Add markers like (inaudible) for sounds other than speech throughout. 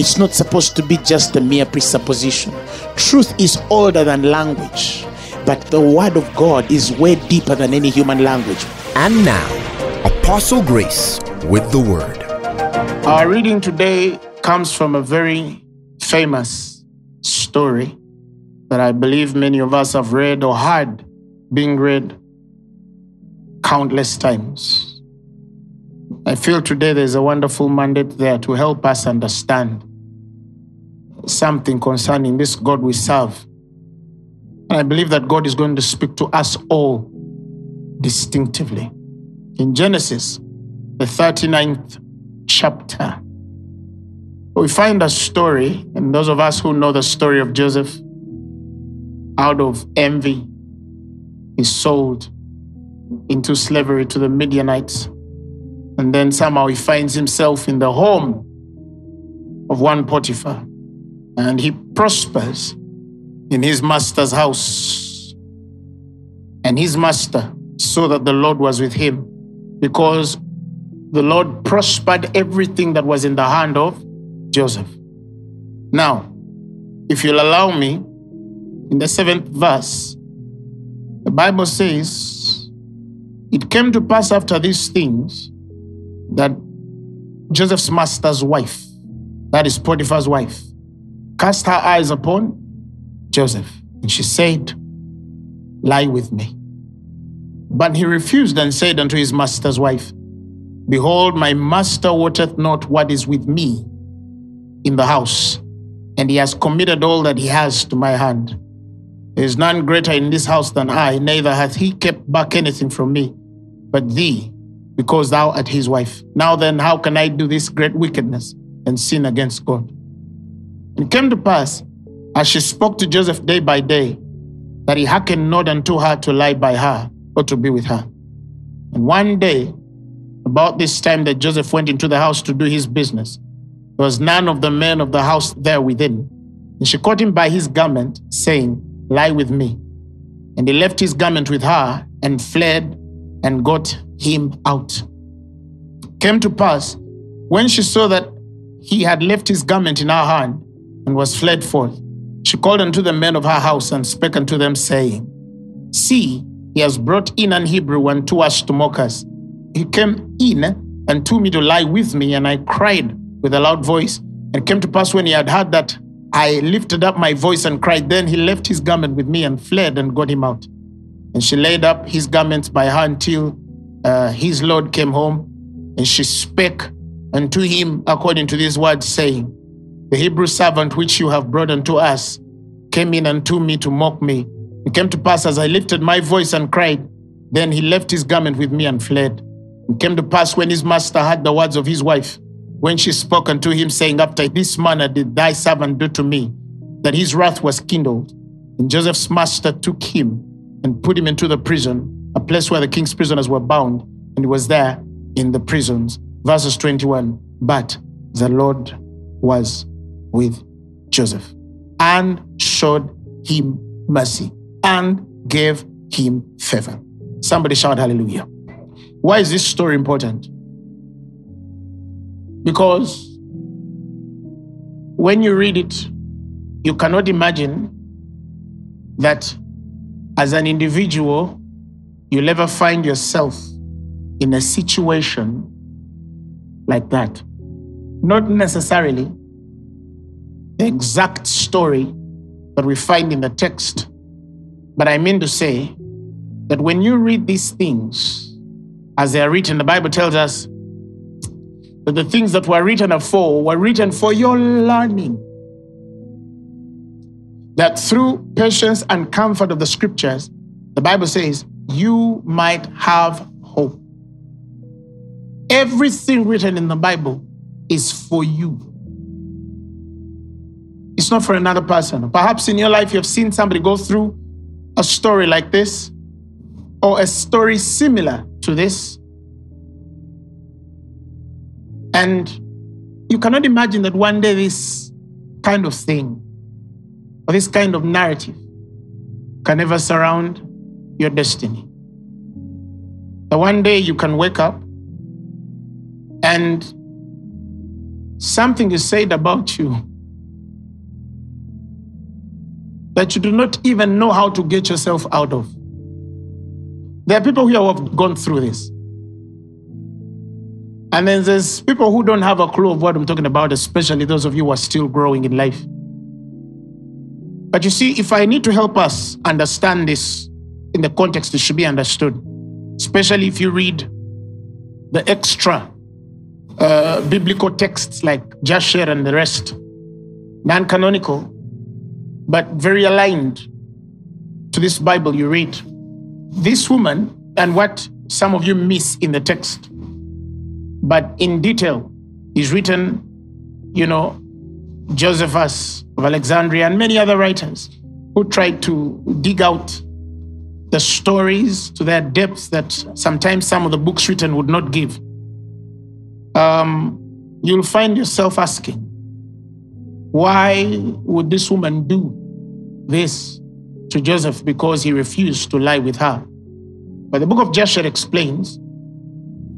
It's not supposed to be just a mere presupposition. Truth is older than language, but the word of God is way deeper than any human language. And now, Apostle Grace with the word. Our reading today comes from a very famous story that I believe many of us have read or heard being read countless times. I feel today there's a wonderful mandate there to help us understand something concerning this God we serve. And I believe that God is going to speak to us all distinctively. In Genesis, the 39th chapter, we find a story, and those of us who know the story of Joseph, out of envy, he sold into slavery to the Midianites. And then somehow he finds himself in the home of one Potiphar and he prospers in his master's house. And his master saw that the Lord was with him because the Lord prospered everything that was in the hand of Joseph. Now, if you'll allow me, in the seventh verse, the Bible says, It came to pass after these things that Joseph's master's wife, that is Potiphar's wife, cast her eyes upon Joseph, and she said, Lie with me. But he refused and said unto his master's wife, Behold, my master wotteth not what is with me in the house, and he has committed all that he has to my hand. There is none greater in this house than I, neither hath he kept back anything from me, but thee, because thou art his wife. Now then, how can I do this great wickedness and sin against God? It came to pass, as she spoke to Joseph day by day, that he hearkened not unto her to lie by her or to be with her. And one day, about this time that Joseph went into the house to do his business, there was none of the men of the house there within. And she caught him by his garment, saying, Lie with me. And he left his garment with her and fled and got him out. Came to pass, when she saw that he had left his garment in her hand, and was fled forth. She called unto the men of her house and spake unto them, saying, See, he has brought in an Hebrew to mock us. He came in and to me to lie with me, and I cried with a loud voice. And it came to pass when he had heard that, I lifted up my voice and cried. Then he left his garment with me and fled and got him out. And she laid up his garments by her until uh, his Lord came home. And she spake unto him according to this word, saying, the Hebrew servant which you have brought unto us came in unto me to mock me. It came to pass as I lifted my voice and cried, then he left his garment with me and fled. It came to pass when his master heard the words of his wife, when she spoke unto him, saying, After this manner did thy servant do to me, that his wrath was kindled. And Joseph's master took him and put him into the prison, a place where the king's prisoners were bound, and he was there in the prisons. Verses 21 But the Lord was with Joseph and showed him mercy and gave him favor. Somebody shout hallelujah. Why is this story important? Because when you read it, you cannot imagine that as an individual, you'll ever find yourself in a situation like that. Not necessarily the exact story that we find in the text. But I mean to say that when you read these things as they are written, the Bible tells us that the things that were written for were written for your learning. That through patience and comfort of the scriptures, the Bible says, you might have hope. Everything written in the Bible is for you. It's not for another person. Perhaps in your life, you've seen somebody go through a story like this or a story similar to this. And you cannot imagine that one day this kind of thing or this kind of narrative can ever surround your destiny. That one day you can wake up and something is said about you that you do not even know how to get yourself out of. There are people who have gone through this. And then there's people who don't have a clue of what I'm talking about, especially those of you who are still growing in life. But you see, if I need to help us understand this in the context, it should be understood, especially if you read the extra uh, biblical texts like Jasher and the rest, non canonical, but very aligned to this Bible you read. This woman, and what some of you miss in the text, but in detail, is written, you know, Josephus of Alexandria and many other writers who tried to dig out the stories to their depths that sometimes some of the books written would not give um, you'll find yourself asking, why would this woman do this to Joseph because he refused to lie with her? But the book of Jasher explains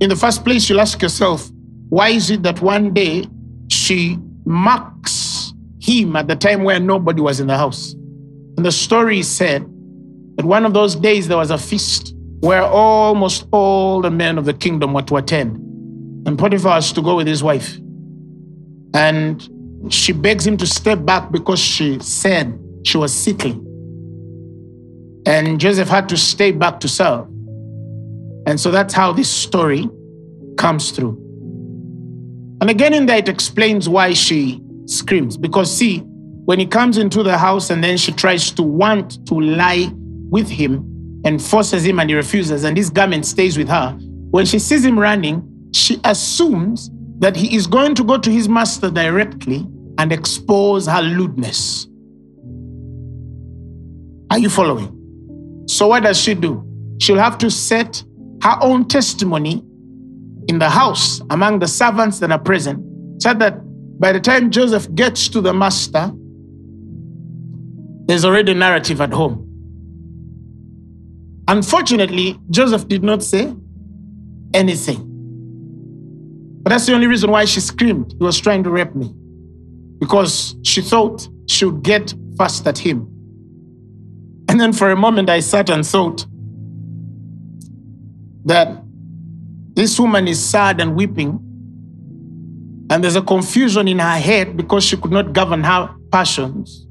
in the first place, you'll ask yourself, why is it that one day she marks him at the time where nobody was in the house? And the story said that one of those days there was a feast where almost all the men of the kingdom were to attend. And Potiphar has to go with his wife. And she begs him to step back because she said she was sickly. And Joseph had to stay back to serve. And so that's how this story comes through. And again, in there, it explains why she screams. Because, see, when he comes into the house and then she tries to want to lie with him and forces him and he refuses, and his garment stays with her, when she sees him running, she assumes that he is going to go to his master directly and expose her lewdness. Are you following? So, what does she do? She'll have to set her own testimony in the house among the servants that are present, so that by the time Joseph gets to the master, there's already narrative at home. Unfortunately, Joseph did not say anything. But that's the only reason why she screamed. He was trying to rape me. Because she thought she would get first at him. And then for a moment, I sat and thought that this woman is sad and weeping. And there's a confusion in her head because she could not govern her passions.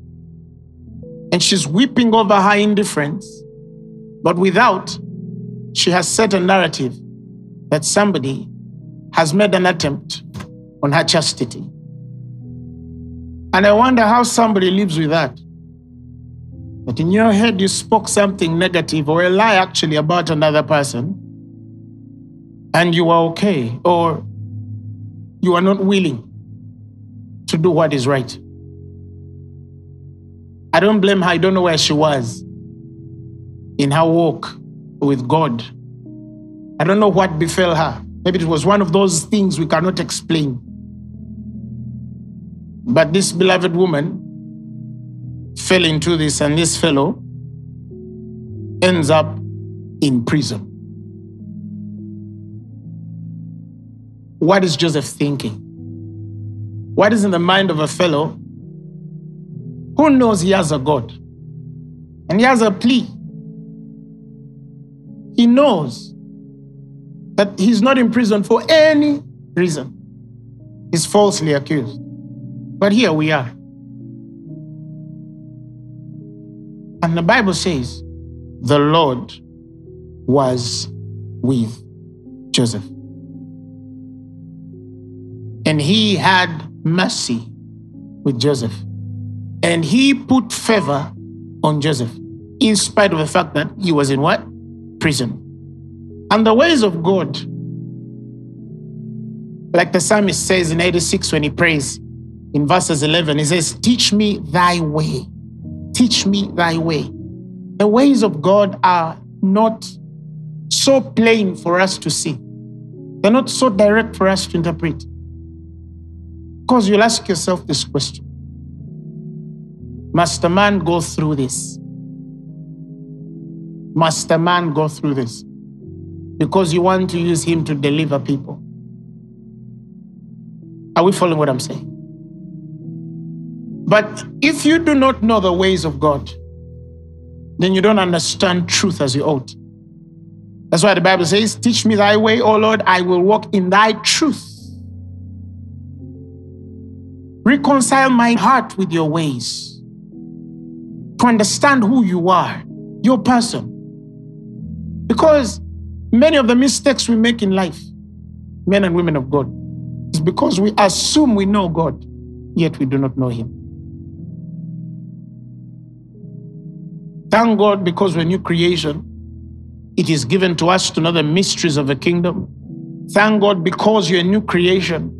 And she's weeping over her indifference. But without, she has set a narrative that somebody has made an attempt on her chastity. And I wonder how somebody lives with that. That in your head you spoke something negative or a lie actually about another person, and you are okay, or you are not willing to do what is right. I don't blame her, I don't know where she was in her walk with God. I don't know what befell her. Maybe it was one of those things we cannot explain. But this beloved woman fell into this, and this fellow ends up in prison. What is Joseph thinking? What is in the mind of a fellow who knows he has a God and he has a plea? He knows that he's not in prison for any reason. He's falsely accused. But here we are. And the Bible says the Lord was with Joseph. And he had mercy with Joseph. And he put favor on Joseph, in spite of the fact that he was in what? Prison. And the ways of God, like the psalmist says in 86 when he prays, in verses 11, he says, Teach me thy way. Teach me thy way. The ways of God are not so plain for us to see, they're not so direct for us to interpret. Because you'll ask yourself this question Must a man go through this? Must a man go through this? Because you want to use him to deliver people. Are we following what I'm saying? But if you do not know the ways of God, then you don't understand truth as you ought. That's why the Bible says, Teach me thy way, O Lord, I will walk in thy truth. Reconcile my heart with your ways to understand who you are, your person. Because many of the mistakes we make in life, men and women of God, is because we assume we know God, yet we do not know Him. Thank God because we're new creation. It is given to us to know the mysteries of the kingdom. Thank God because you're a new creation.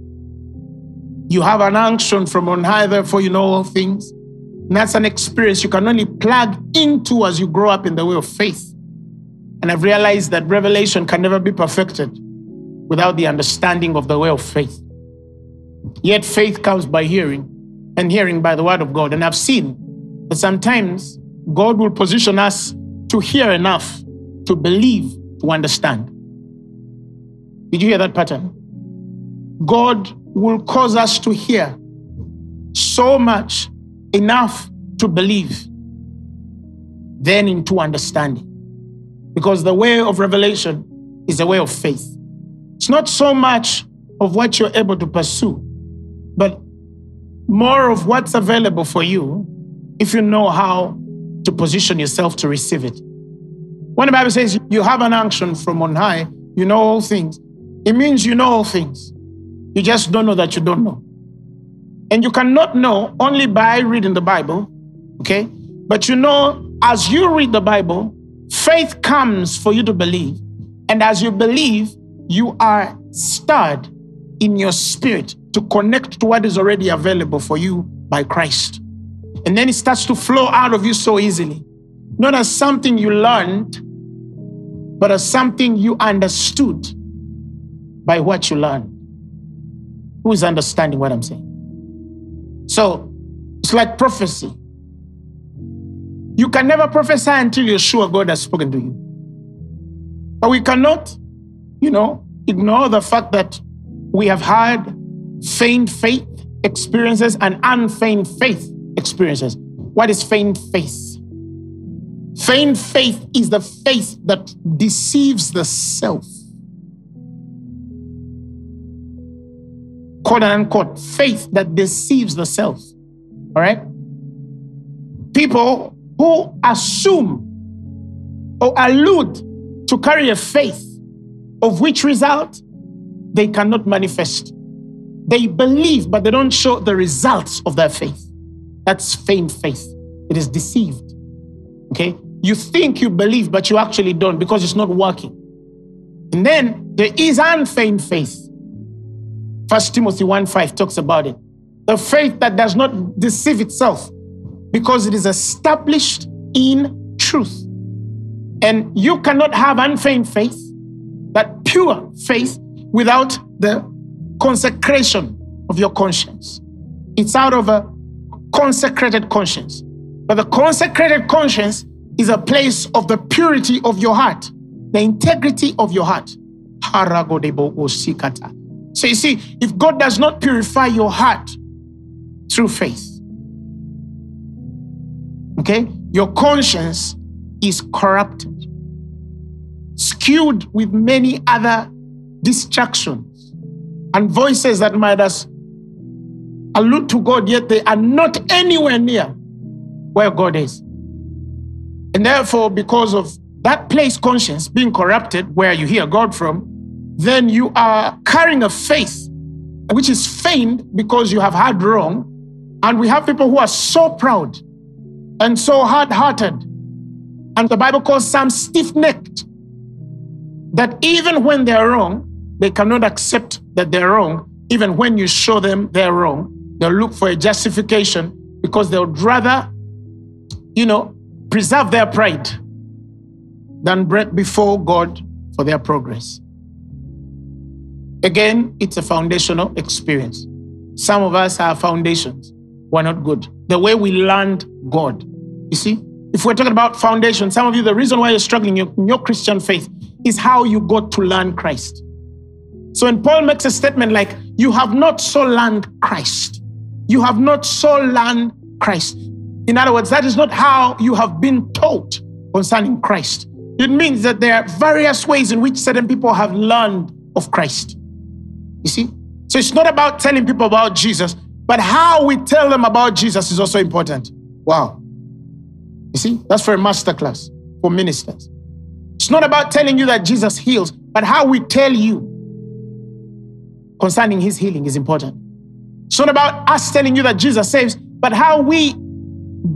You have an unction from on high, therefore you know all things. And that's an experience you can only plug into as you grow up in the way of faith. And I've realized that revelation can never be perfected without the understanding of the way of faith. Yet faith comes by hearing, and hearing by the word of God. And I've seen that sometimes God will position us to hear enough to believe to understand. Did you hear that pattern? God will cause us to hear so much enough to believe, then into understanding. Because the way of revelation is a way of faith. It's not so much of what you're able to pursue, but more of what's available for you if you know how to position yourself to receive it. When the Bible says you have an unction from on high, you know all things, it means you know all things. You just don't know that you don't know. And you cannot know only by reading the Bible, okay? But you know, as you read the Bible, faith comes for you to believe. And as you believe, you are stirred in your spirit to connect to what is already available for you by Christ. And then it starts to flow out of you so easily. Not as something you learned, but as something you understood by what you learned. Who is understanding what I'm saying? So it's like prophecy. You can never prophesy until you're sure God has spoken to you. But we cannot, you know, ignore the fact that we have had feigned faith experiences and unfeigned faith experiences. What is feigned faith? Feigned faith is the faith that deceives the self. Quote unquote, faith that deceives the self. All right? People who assume or allude to carry a faith of which result they cannot manifest. They believe, but they don't show the results of their faith. That's feigned faith. It is deceived. Okay? You think you believe, but you actually don't because it's not working. And then there is unfeigned faith. First Timothy 1 5 talks about it. The faith that does not deceive itself because it is established in truth. And you cannot have unfeigned faith, that pure faith, without the consecration of your conscience. It's out of a consecrated conscience. But the consecrated conscience is a place of the purity of your heart, the integrity of your heart. So you see, if God does not purify your heart through faith, okay, your conscience is corrupted, skewed with many other distractions and voices that might us allude to God, yet they are not anywhere near where God is. And therefore, because of that place conscience being corrupted, where you hear God from, then you are carrying a faith which is feigned because you have had wrong. And we have people who are so proud and so hard hearted. And the Bible calls some stiff necked that even when they're wrong, they cannot accept that they're wrong, even when you show them they're wrong They'll look for a justification because they would rather, you know, preserve their pride than bring before God for their progress. Again, it's a foundational experience. Some of us have foundations. We're not good. The way we learned God. You see, if we're talking about foundation, some of you, the reason why you're struggling in your Christian faith is how you got to learn Christ. So when Paul makes a statement like, You have not so learned Christ, you have not so learned Christ. In other words, that is not how you have been taught concerning Christ. It means that there are various ways in which certain people have learned of Christ. You see? So it's not about telling people about Jesus, but how we tell them about Jesus is also important. Wow. You see? That's for a masterclass for ministers. It's not about telling you that Jesus heals, but how we tell you concerning his healing is important. It's not about us telling you that Jesus saves, but how we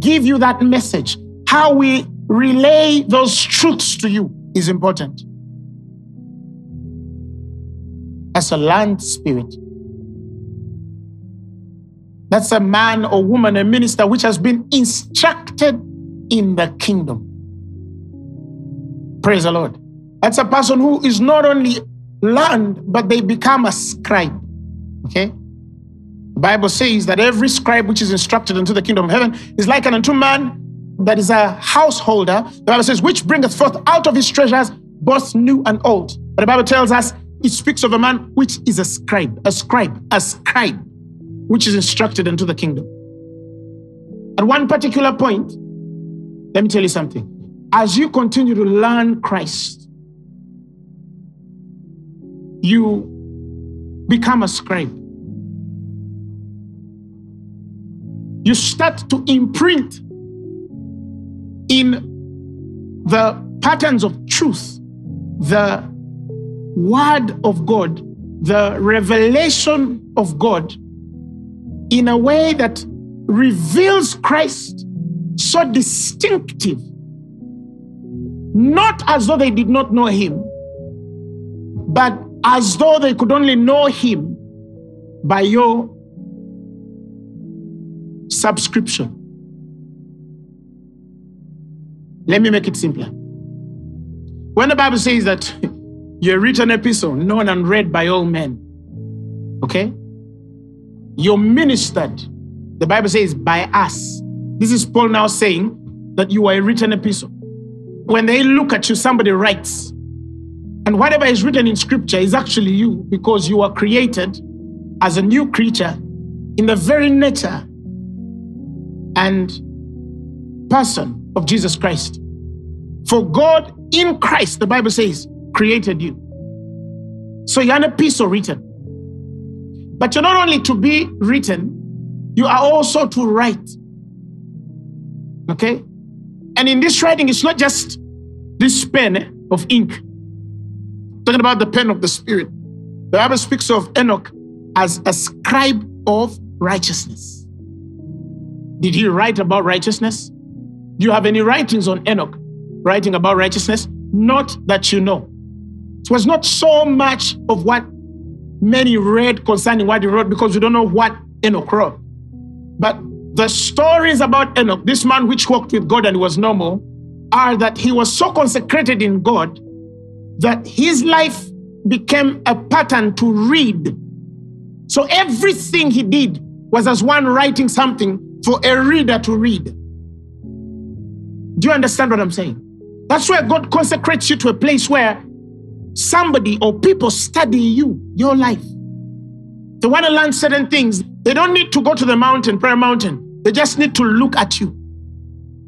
give you that message, how we relay those truths to you is important. As a land spirit, that's a man or woman, a minister, which has been instructed in the kingdom. Praise the Lord. That's a person who is not only learned, but they become a scribe. Okay? Bible says that every scribe which is instructed into the kingdom of heaven is like unto man that is a householder. The Bible says, which bringeth forth out of his treasures both new and old. But the Bible tells us it speaks of a man which is a scribe, a scribe, a scribe which is instructed into the kingdom. At one particular point, let me tell you something. As you continue to learn Christ, you become a scribe. You start to imprint in the patterns of truth, the word of God, the revelation of God in a way that reveals Christ so distinctive, not as though they did not know him, but as though they could only know him by your subscription. Let me make it simpler. When the Bible says that you're written epistle, known and read by all men, okay? You're ministered, the Bible says, by us. This is Paul now saying that you are a written epistle. When they look at you, somebody writes. And whatever is written in scripture is actually you because you are created as a new creature in the very nature and person of Jesus Christ. For God in Christ, the Bible says, created you. So you're an epistle written. But you're not only to be written, you are also to write. Okay? And in this writing, it's not just this pen of ink. talking about the pen of the Spirit. The Bible speaks of Enoch as a scribe of righteousness. Did he write about righteousness? Do you have any writings on Enoch writing about righteousness? Not that you know. It was not so much of what many read concerning what he wrote because we don't know what Enoch wrote. But the stories about Enoch, this man which walked with God and was normal, are that he was so consecrated in God that his life became a pattern to read. So everything he did was as one writing something for a reader to read. Do you understand what I'm saying? That's where God consecrates you to a place where somebody or people study you, your life. They want to learn certain things. They don't need to go to the mountain, prayer mountain. They just need to look at you.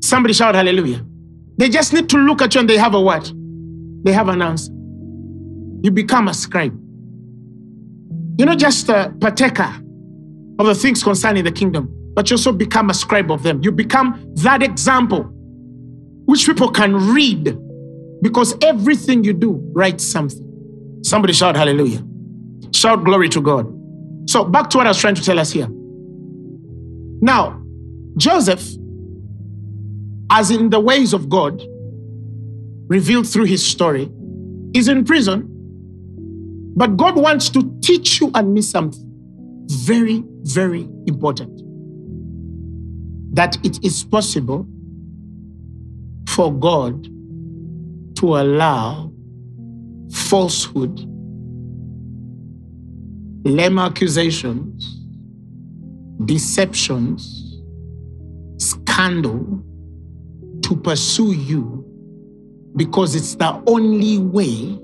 Somebody shout hallelujah. They just need to look at you and they have a what? They have an answer. You become a scribe. You're not just a partaker of the things concerning the kingdom, but you also become a scribe of them. You become that example which people can read because everything you do writes something. Somebody shout hallelujah. Shout glory to God. So, back to what I was trying to tell us here. Now, Joseph, as in the ways of God, revealed through his story, is in prison. But God wants to teach you and me something very, very important that it is possible for God to allow falsehood, lame accusations, deceptions, scandal to pursue you because it's the only way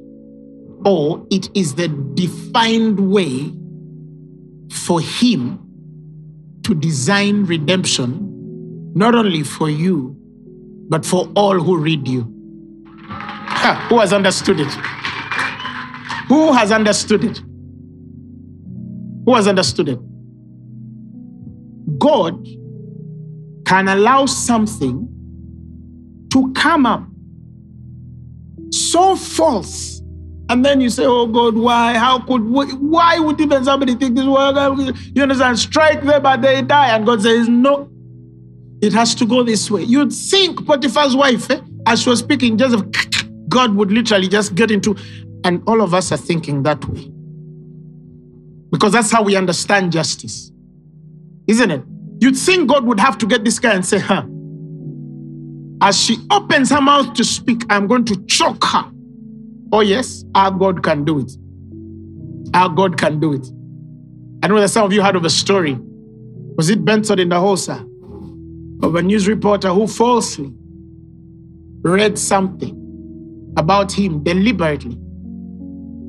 or it is the defined way for Him to design redemption, not only for you, but for all who read you. Ha, who has understood it? Who has understood it? Who has understood it? God can allow something to come up so false. And then you say, Oh God, why? How could, why would even somebody think this? way?" You understand? Strike them but they die. And God says, No, it has to go this way. You'd think Potiphar's wife, eh, as she was speaking, Joseph, God would literally just get into, and all of us are thinking that way. Because that's how we understand justice, isn't it? You'd think God would have to get this guy and say, huh, as she opens her mouth to speak, I'm going to choke her. Oh, yes, our God can do it. Our God can do it. I know that some of you heard of a story. Was it Benson Idahosa? Of a news reporter who falsely read something about him deliberately.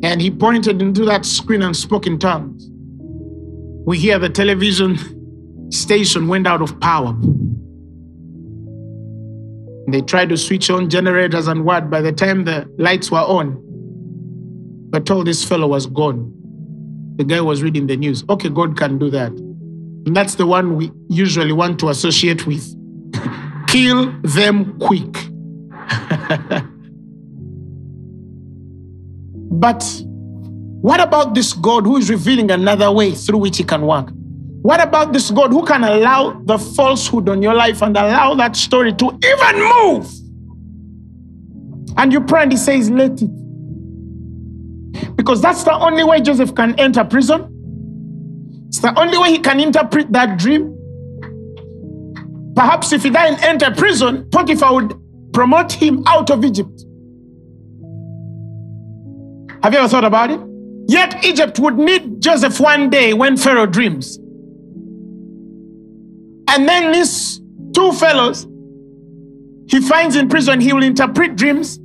And he pointed into that screen and spoke in tongues. We hear the television (laughs) station went out of power. They tried to switch on generators and what. By the time the lights were on, we're told this fellow was gone. The guy was reading the news. Okay, God can do that. And that's the one we usually want to associate with. (laughs) Kill them quick. (laughs) but what about this God who is revealing another way through which he can work? What about this God who can allow the falsehood on your life and allow that story to even move? And you pray and he says, let it. Because that's the only way Joseph can enter prison. It's the only way he can interpret that dream. Perhaps if he didn't enter prison, Potiphar would promote him out of Egypt. Have you ever thought about it? Yet Egypt would need Joseph one day when Pharaoh dreams. And then these two fellows, he finds in prison, he will interpret dreams.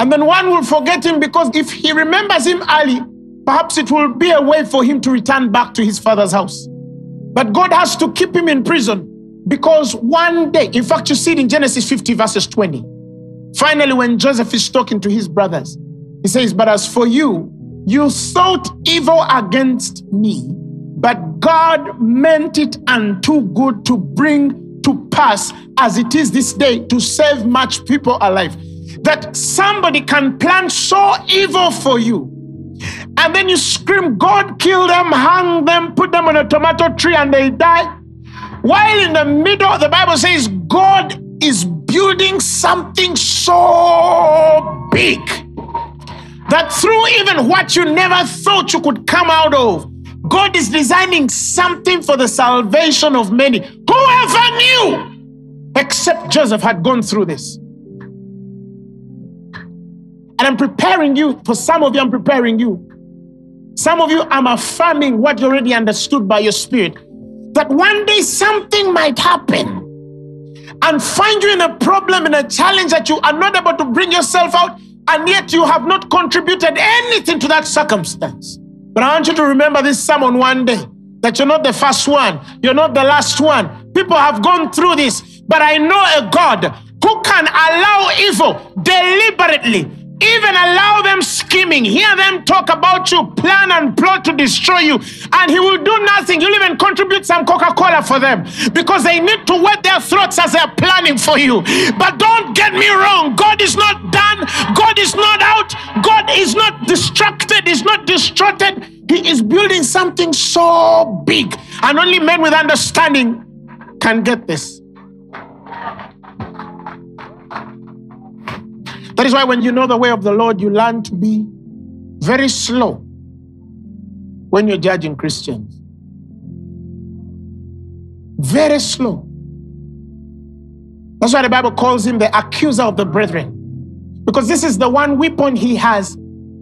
And then one will forget him because if he remembers him early, perhaps it will be a way for him to return back to his father's house. But God has to keep him in prison because one day, in fact, you see it in Genesis 50, verses 20. Finally, when Joseph is talking to his brothers, he says, But as for you, you thought evil against me, but God meant it and too good to bring to pass as it is this day to save much people alive. That somebody can plan so evil for you. And then you scream, God kill them, hang them, put them on a tomato tree, and they die. While in the middle, the Bible says God is building something so big that through even what you never thought you could come out of, God is designing something for the salvation of many. Whoever knew, except Joseph, had gone through this. And I'm preparing you, for some of you, I'm preparing you. Some of you, I'm affirming what you already understood by your spirit that one day something might happen and find you in a problem, in a challenge that you are not able to bring yourself out, and yet you have not contributed anything to that circumstance. But I want you to remember this sermon one day that you're not the first one, you're not the last one. People have gone through this, but I know a God who can allow evil deliberately even allow them scheming, hear them talk about you, plan and plot to destroy you, and he will do nothing. He'll even contribute some Coca Cola for them because they need to wet their throats as they're planning for you. But don't get me wrong, God is not done, God is not out, God is not distracted, He's not distracted. He is building something so big, and only men with understanding can get this. That is why when you know the way of the Lord, you learn to be very slow when you're judging Christians. Very slow. That's why the Bible calls him the accuser of the brethren. Because this is the one weapon he has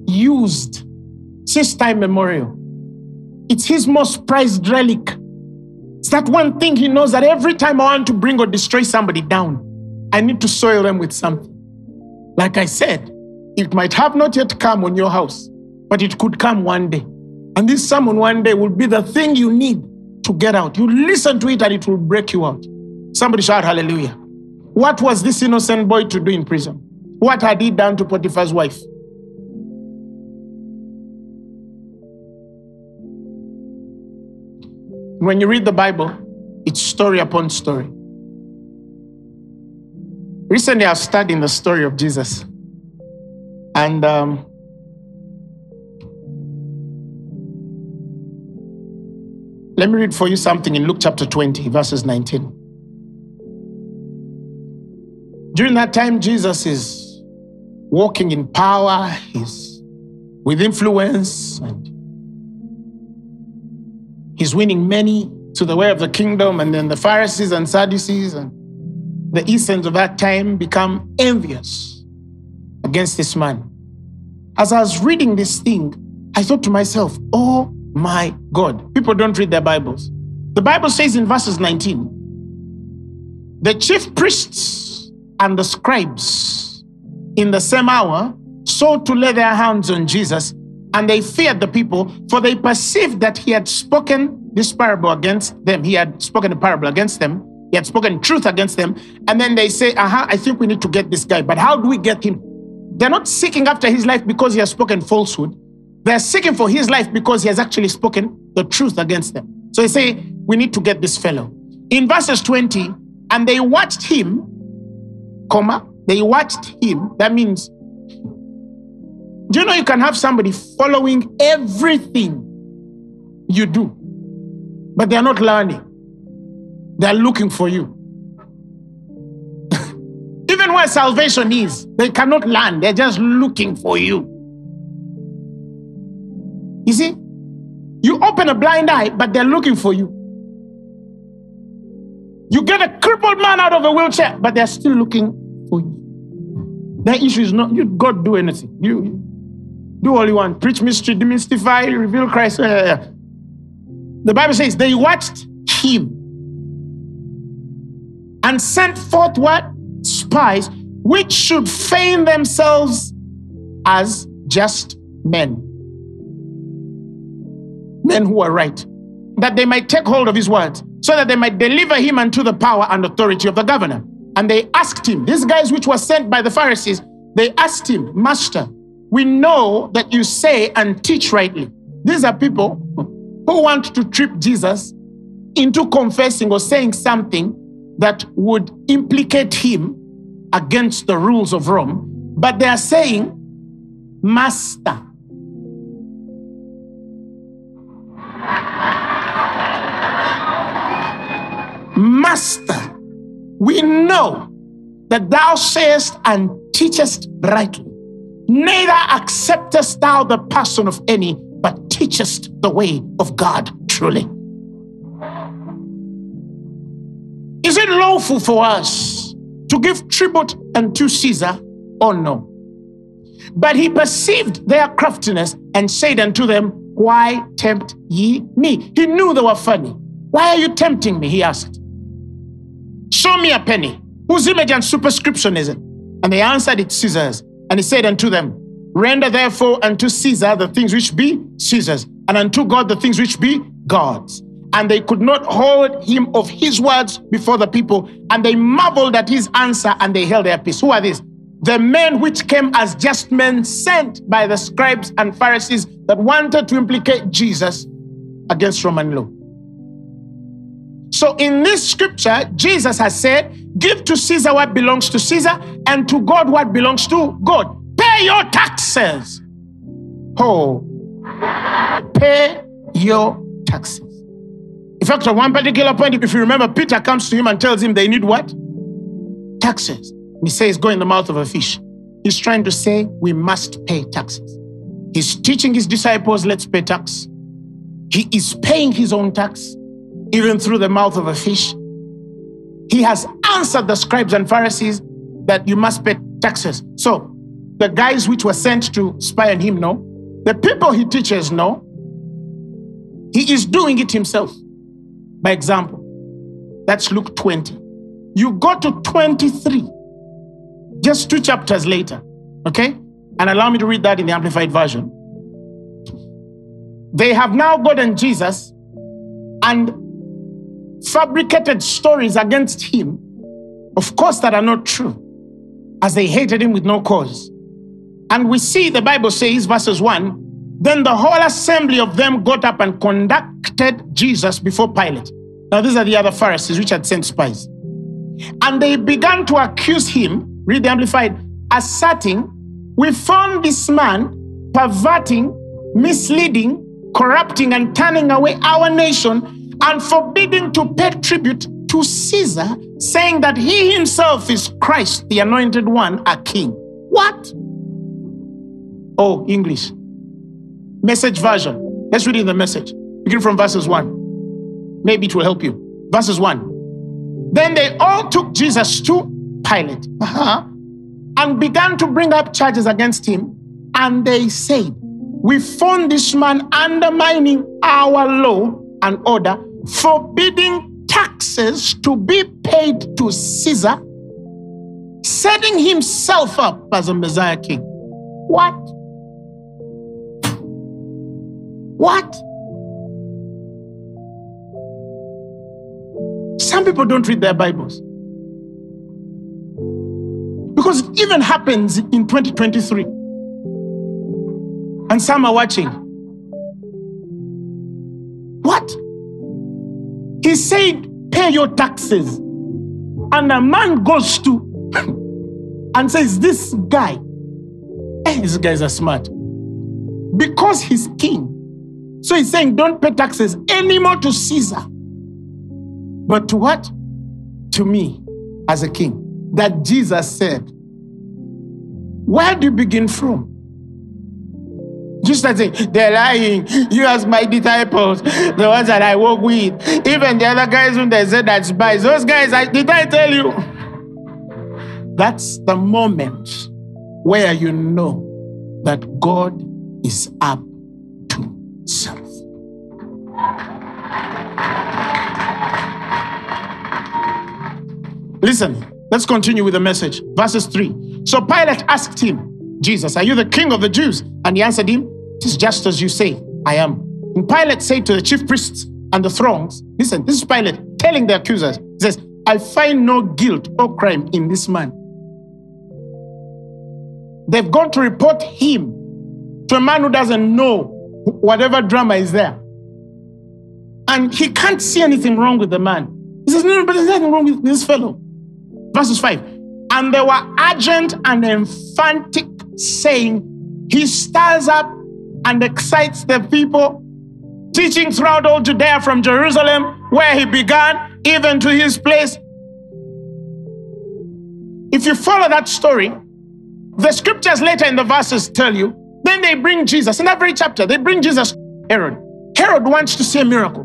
used since time memorial. It's his most prized relic. It's that one thing he knows that every time I want to bring or destroy somebody down, I need to soil them with something. Like I said, it might have not yet come on your house, but it could come one day. And this sermon one day will be the thing you need to get out. You listen to it and it will break you out. Somebody shout hallelujah. What was this innocent boy to do in prison? What had he done to Potiphar's wife? When you read the Bible, it's story upon story. Recently, I was studying the story of Jesus. And um, let me read for you something in Luke chapter 20, verses 19. During that time, Jesus is walking in power, he's with influence, and He's winning many to the way of the kingdom, and then the Pharisees and Sadducees and the Easterns of that time become envious against this man. As I was reading this thing, I thought to myself, oh my God, people don't read their Bibles. The Bible says in verses 19, the chief priests and the scribes in the same hour sought to lay their hands on Jesus and they feared the people, for they perceived that he had spoken this parable against them. He had spoken a parable against them. He had spoken truth against them. And then they say, Aha, I think we need to get this guy. But how do we get him? They're not seeking after his life because he has spoken falsehood. They're seeking for his life because he has actually spoken the truth against them. So they say, We need to get this fellow. In verses 20, and they watched him, comma, they watched him. That means do you know you can have somebody following everything you do, but they're not learning? They're looking for you. (laughs) Even where salvation is, they cannot land. They're just looking for you. You see, you open a blind eye, but they're looking for you. You get a crippled man out of a wheelchair, but they're still looking for you. Their issue is not you God do anything. You do all you want. Preach mystery, demystify, reveal Christ. The Bible says they watched him and sent forth what? Spies, which should feign themselves as just men. Men who are right. That they might take hold of his words, so that they might deliver him unto the power and authority of the governor. And they asked him, these guys which were sent by the Pharisees, they asked him, Master, we know that you say and teach rightly. These are people (laughs) who want to trip Jesus into confessing or saying something that would implicate him against the rules of Rome, but they are saying, Master. Master, we know that thou sayest and teachest rightly Neither acceptest thou the person of any, but teachest the way of God truly. It lawful for us to give tribute unto Caesar or no? But he perceived their craftiness and said unto them, Why tempt ye me? He knew they were funny. Why are you tempting me? He asked. Show me a penny. Whose image and superscription is it? And they answered, It's Caesar's. And he said unto them, Render therefore unto Caesar the things which be Caesar's, and unto God the things which be God's. And they could not hold him of his words before the people, and they marveled at his answer, and they held their peace. Who are these? The men which came as just men sent by the scribes and Pharisees that wanted to implicate Jesus against Roman law. So in this scripture, Jesus has said, Give to Caesar what belongs to Caesar, and to God what belongs to God. Pay your taxes. Oh, pay your taxes. In fact, at one particular point, if you remember, Peter comes to him and tells him they need what? Taxes. And He says, Go in the mouth of a fish. He's trying to say we must pay taxes. He's teaching his disciples, let's pay tax. He is paying his own tax. even through the mouth of a fish. He has answered the scribes and Pharisees that you must pay taxes. So the guys which were sent to spy on him know. The people he teaches know. He is doing it himself by example. That's Luke 20. You go to 23, just two chapters later, okay? And allow me to read that in the Amplified Version. They have now gotten Jesus and fabricated stories against him, of course, that are not true, as they hated him with no cause. And we see the Bible says, verses 1 then the whole assembly of them got up and conducted Jesus before Pilate. Now, these are the other Pharisees which had sent spies. And they began to accuse him, read the Amplified, asserting, We found this man perverting, misleading, corrupting, and turning away our nation and forbidding to pay tribute to Caesar, saying that he himself is Christ, the anointed one, a king. What? Oh, English. Message version. Let's read in the message. Begin from verses 1. Maybe it will help you. Verses 1. Then they all took Jesus to Pilate uh-huh, and began to bring up charges against him. And they said, We found this man undermining our law and order, forbidding taxes to be paid to Caesar, setting himself up as a Messiah king. What? What? Some people don't read their Bibles. Because it even happens in 2023. And some are watching. What? He said, pay your taxes. And a man goes to (laughs) and says, This guy, hey, these guys are smart. Because he's king, so he's saying, don't pay taxes anymore to Caesar, but to what? To me as a king. That Jesus said. Where do you begin from? Just as saying, they're lying. You as my disciples, the ones that I work with, even the other guys who they said that spies, those guys, I, did I tell you? That's the moment where you know that God is up to something. Listen, let's continue with the message. Verses 3. So Pilate asked him, Jesus, are you the king of the Jews? And he answered him, It is just as you say, I am. And Pilate said to the chief priests and the throngs, Listen, this is Pilate telling the accusers, He says, I find no guilt or crime in this man. They've gone to report him to a man who doesn't know whatever drama is there. And he can't see anything wrong with the man. He says, No, but there's nothing wrong with this fellow. Verses 5. And they were urgent and emphatic, saying, He stirs up and excites the people, teaching throughout all Judea from Jerusalem, where he began, even to his place. If you follow that story, the scriptures later in the verses tell you then they bring Jesus. In every chapter, they bring Jesus Herod. Herod wants to see a miracle.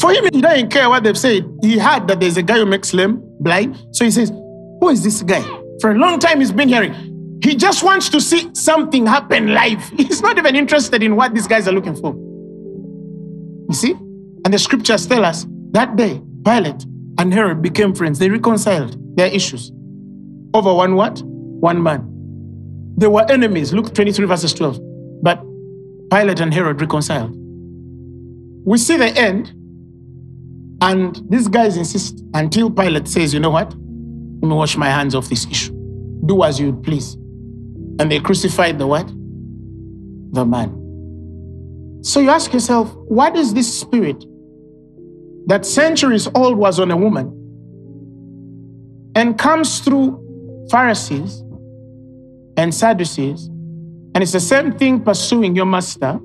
For him, he doesn't care what they've said. He heard that there's a guy who makes lame blind. So he says, Who is this guy? For a long time, he's been hearing. He just wants to see something happen live. (laughs) He's not even interested in what these guys are looking for. You see? And the scriptures tell us that day, Pilate and Herod became friends. They reconciled their issues over one what? One man. They were enemies. Luke 23, verses 12. But Pilate and Herod reconciled. We see the end, and these guys insist until Pilate says, You know what? Let me wash my hands off this issue. Do as you please. And they crucified the what? The man. So you ask yourself, what is this spirit that centuries old was on a woman and comes through Pharisees and Sadducees, and it's the same thing pursuing your master,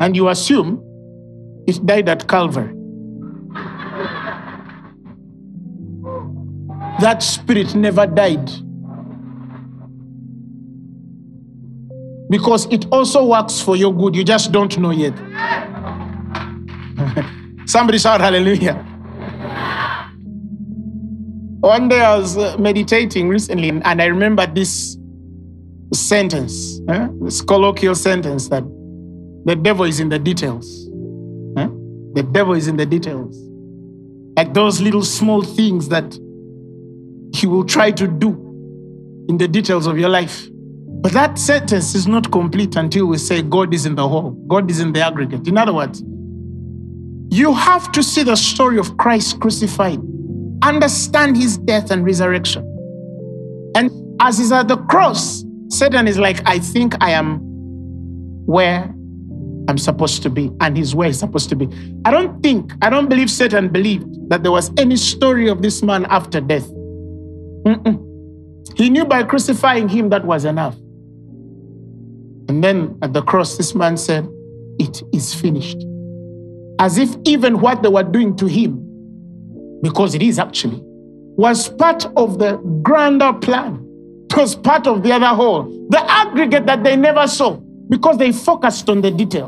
and you assume it died at Calvary. That spirit never died. Because it also works for your good, you just don't know yet. (laughs) Somebody shout hallelujah. One day I was uh, meditating recently and I remember this sentence, eh? this colloquial sentence that the devil is in the details. Eh? The devil is in the details. Like those little small things that he will try to do in the details of your life. But that sentence is not complete until we say God is in the whole, God is in the aggregate. In other words, you have to see the story of Christ crucified, understand his death and resurrection. And as he's at the cross, Satan is like, I think I am where I'm supposed to be, and he's where he's supposed to be. I don't think, I don't believe Satan believed that there was any story of this man after death. Mm-mm. He knew by crucifying him that was enough. And then at the cross, this man said, It is finished. As if even what they were doing to him, because it is actually, was part of the grander plan. It was part of the other whole, the aggregate that they never saw because they focused on the detail.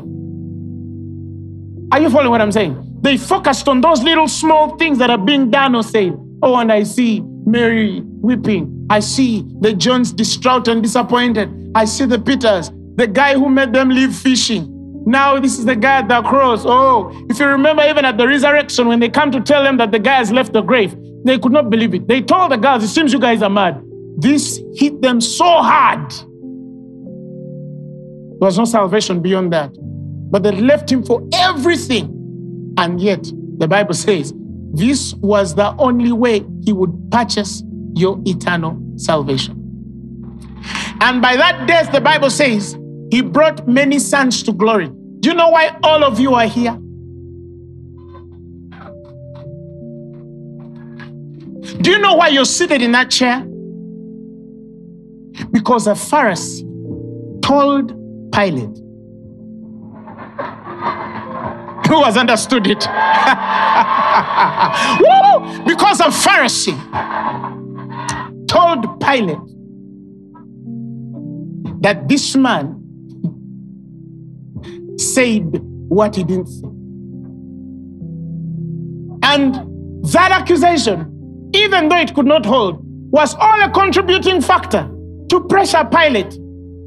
Are you following what I'm saying? They focused on those little small things that are being done or said. Oh, and I see Mary weeping. I see the Johns distraught and disappointed. I see the Peters, the guy who made them leave fishing. Now this is the guy at the cross. Oh, if you remember, even at the resurrection, when they come to tell them that the guy has left the grave, they could not believe it. They told the guys, It seems you guys are mad. This hit them so hard. There was no salvation beyond that. But they left him for everything. And yet, the Bible says, this was the only way he would purchase your eternal salvation. And by that death, the Bible says, he brought many sons to glory. Do you know why all of you are here? Do you know why you're seated in that chair? Because a Pharisee told Pilate, who has understood it? (laughs) Because a Pharisee told Pilate that this man said what he didn't say. And that accusation, even though it could not hold, was all a contributing factor to pressure Pilate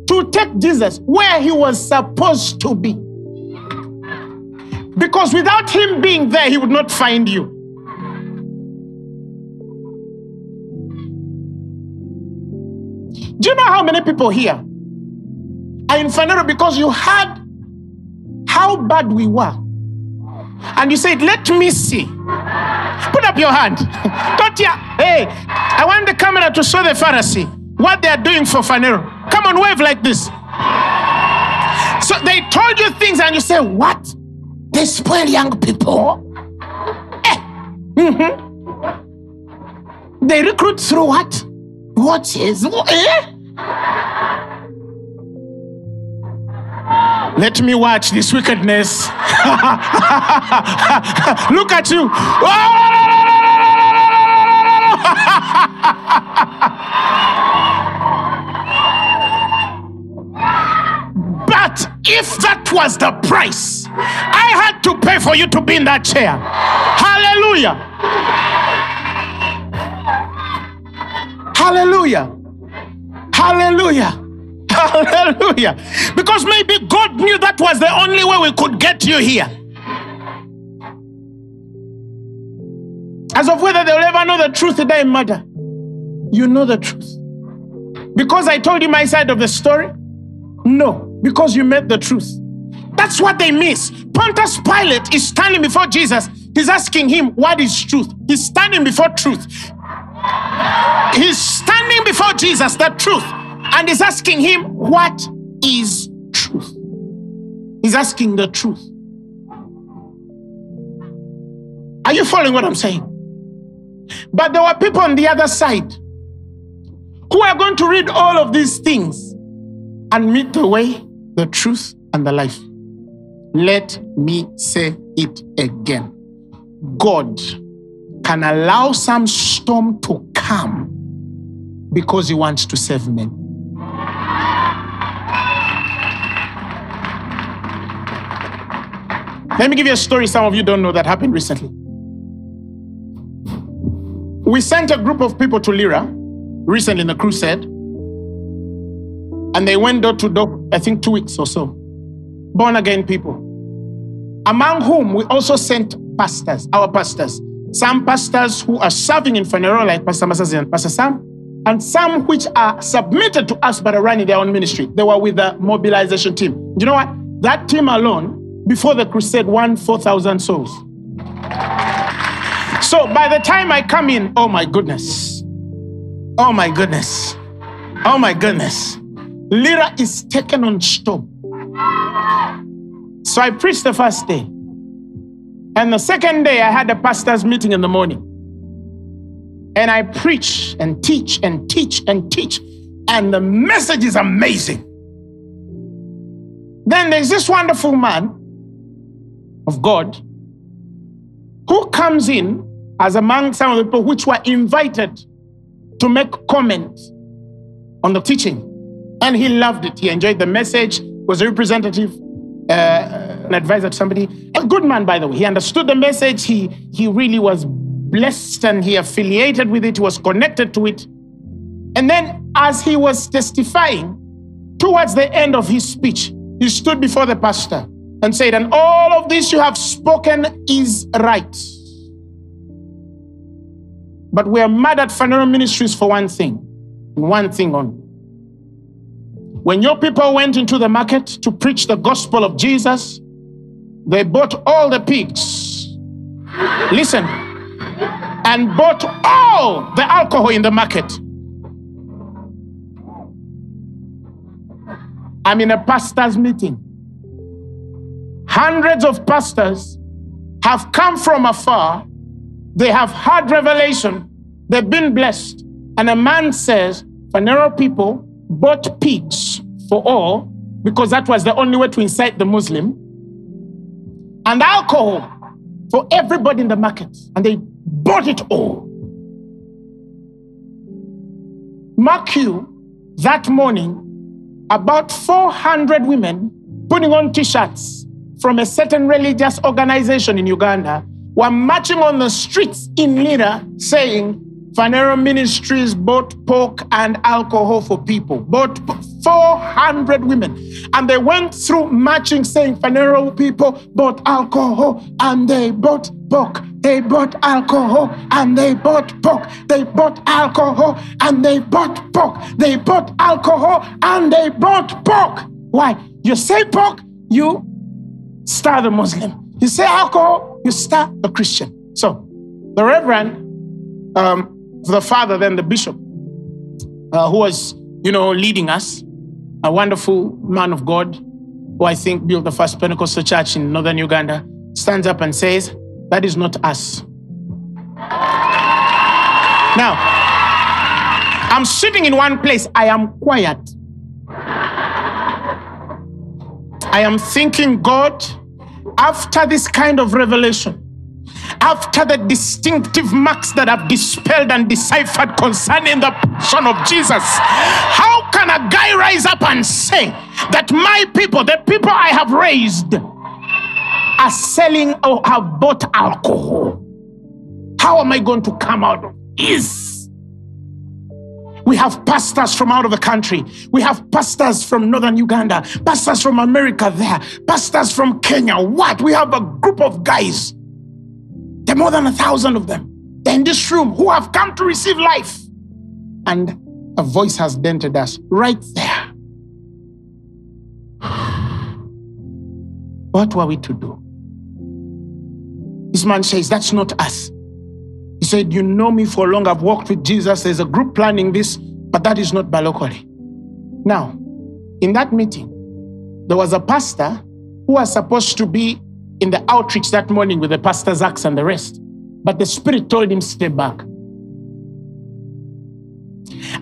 to take Jesus where he was supposed to be. Because without him being there, he would not find you. Do you know how many people here are in Phaneroo because you heard how bad we were? And you said, Let me see. Put up your hand. (laughs) Don't? Hey, I want the camera to show the Pharisee what they are doing for Phaneroo. Come on, wave like this. So they told you things and you say, What? They spoil young people. Eh. Mm-hmm. They recruit through what? Is? Eh? Let me watch this wickedness. (laughs) Look at you. (laughs) but if that was the price I had to pay for you to be in that chair, hallelujah. Hallelujah. Hallelujah. (laughs) Hallelujah. Because maybe God knew that was the only way we could get you here. As of whether they'll ever know the truth, it doesn't matter. You know the truth. Because I told you my side of the story? No, because you met the truth. That's what they miss. Pontius Pilate is standing before Jesus. He's asking him, What is truth? He's standing before truth. He's standing before Jesus, the truth, and he's asking him, What is truth? He's asking the truth. Are you following what I'm saying? But there were people on the other side who are going to read all of these things and meet the way, the truth, and the life. Let me say it again. God can allow some storm to come because he wants to save men. Let me give you a story some of you don't know that happened recently. We sent a group of people to Lira recently in the crusade, and they went door to door, I think two weeks or so. Born again people, among whom we also sent pastors, our pastors. Some pastors who are serving in Phaneroo, like Pastor Masazi and Pastor Sam, and some which are submitted to us but are running their own ministry. They were with the mobilization team. Do you know what? That team alone, before the crusade, won 4,000 souls. So by the time I come in, oh my goodness. Oh my goodness. Oh my goodness. Lira is taken on storm. So I preached the first day. And the second day, I had a pastor's meeting in the morning. And I preach and teach and teach and teach. And the message is amazing. Then there's this wonderful man of God who comes in as among some of the people which were invited to make comments on the teaching. And he loved it. He enjoyed the message, was a representative, uh, an advisor to somebody. A good man, by the way. He understood the message. He, he really was blessed and he affiliated with it. He was connected to it. And then, as he was testifying, towards the end of his speech, he stood before the pastor and said, And all of this you have spoken is right. But we are mad at Phaneroo Ministries for one thing, and one thing only. When your people went into the market to preach the gospel of Jesus, they bought all the pigs. Listen, and bought all the alcohol in the market. I'm in a pastor's meeting. Hundreds of pastors have come from afar they have had revelation. They've been blessed. And a man says, Phaneroo people bought pigs for all because that was the only way to incite the Muslim, and alcohol for everybody in the market. And they bought it all. Mark you, that morning, about 400 women putting on t shirts from a certain religious organization in Uganda were marching on the streets in Lira saying, Phaneroo Ministries bought pork and alcohol for people, bought 400 women. And they went through marching saying, Phaneroo people bought alcohol and they bought pork. They bought alcohol and they bought pork. They bought alcohol and they bought pork. They bought alcohol and they bought pork. Why? You say pork, you star the Muslim. You say alcohol, you start a Christian. So the Reverend, um, the father, then the bishop, uh, who was, you know, leading us, a wonderful man of God, who I think built the first Pentecostal church in northern Uganda, stands up and says, That is not us. Now, I'm sitting in one place, I am quiet. I am thinking, God, after this kind of revelation, after the distinctive marks that have dispelled and deciphered concerning the person of Jesus, how can a guy rise up and say that my people, the people I have raised, are selling or have bought alcohol? How am I going to come out of this? We have pastors from out of the country. We have pastors from northern Uganda, pastors from America there, pastors from Kenya. What? We have a group of guys. Are more than a thousand of them. They're in this room who have come to receive life. And a voice has dented us right there. (sighs) What were we to do? This man says, That's not us. He said, You know me for long. I've walked with Jesus. There's a group planning this, but that is not locally. Now, in that meeting, there was a pastor who was supposed to be in the outreach that morning with the pastor axe and the rest. But the Spirit told him, Stay back.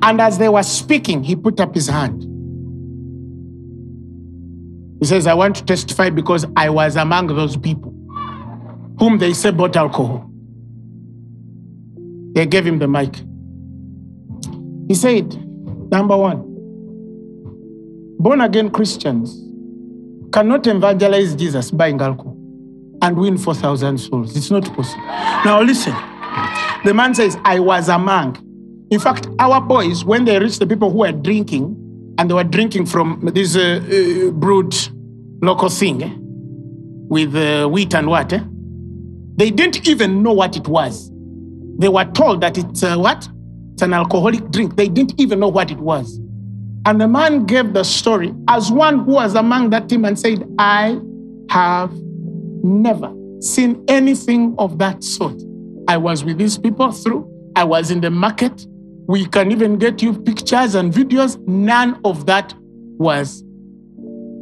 And as they were speaking, he put up his hand. He says, I want to testify because I was among those people whom they say bought alcohol. They gave him the mic. He said, number one, born again Christians cannot evangelize Jesus buying alcohol. And win 4,000 souls. It's not possible. Now, listen. The man says, I was among. In fact, our boys, when they reached the people who were drinking, and they were drinking from this uh, uh, brewed local thing eh, with uh, wheat and what, eh? they didn't even know what it was. They were told that it's uh, what? It's an alcoholic drink. They didn't even know what it was. And the man gave the story as one who was among that team and said, I have never seen anything of that sort. I was with these people through, I was in the market. We can even get you pictures and videos. None of that was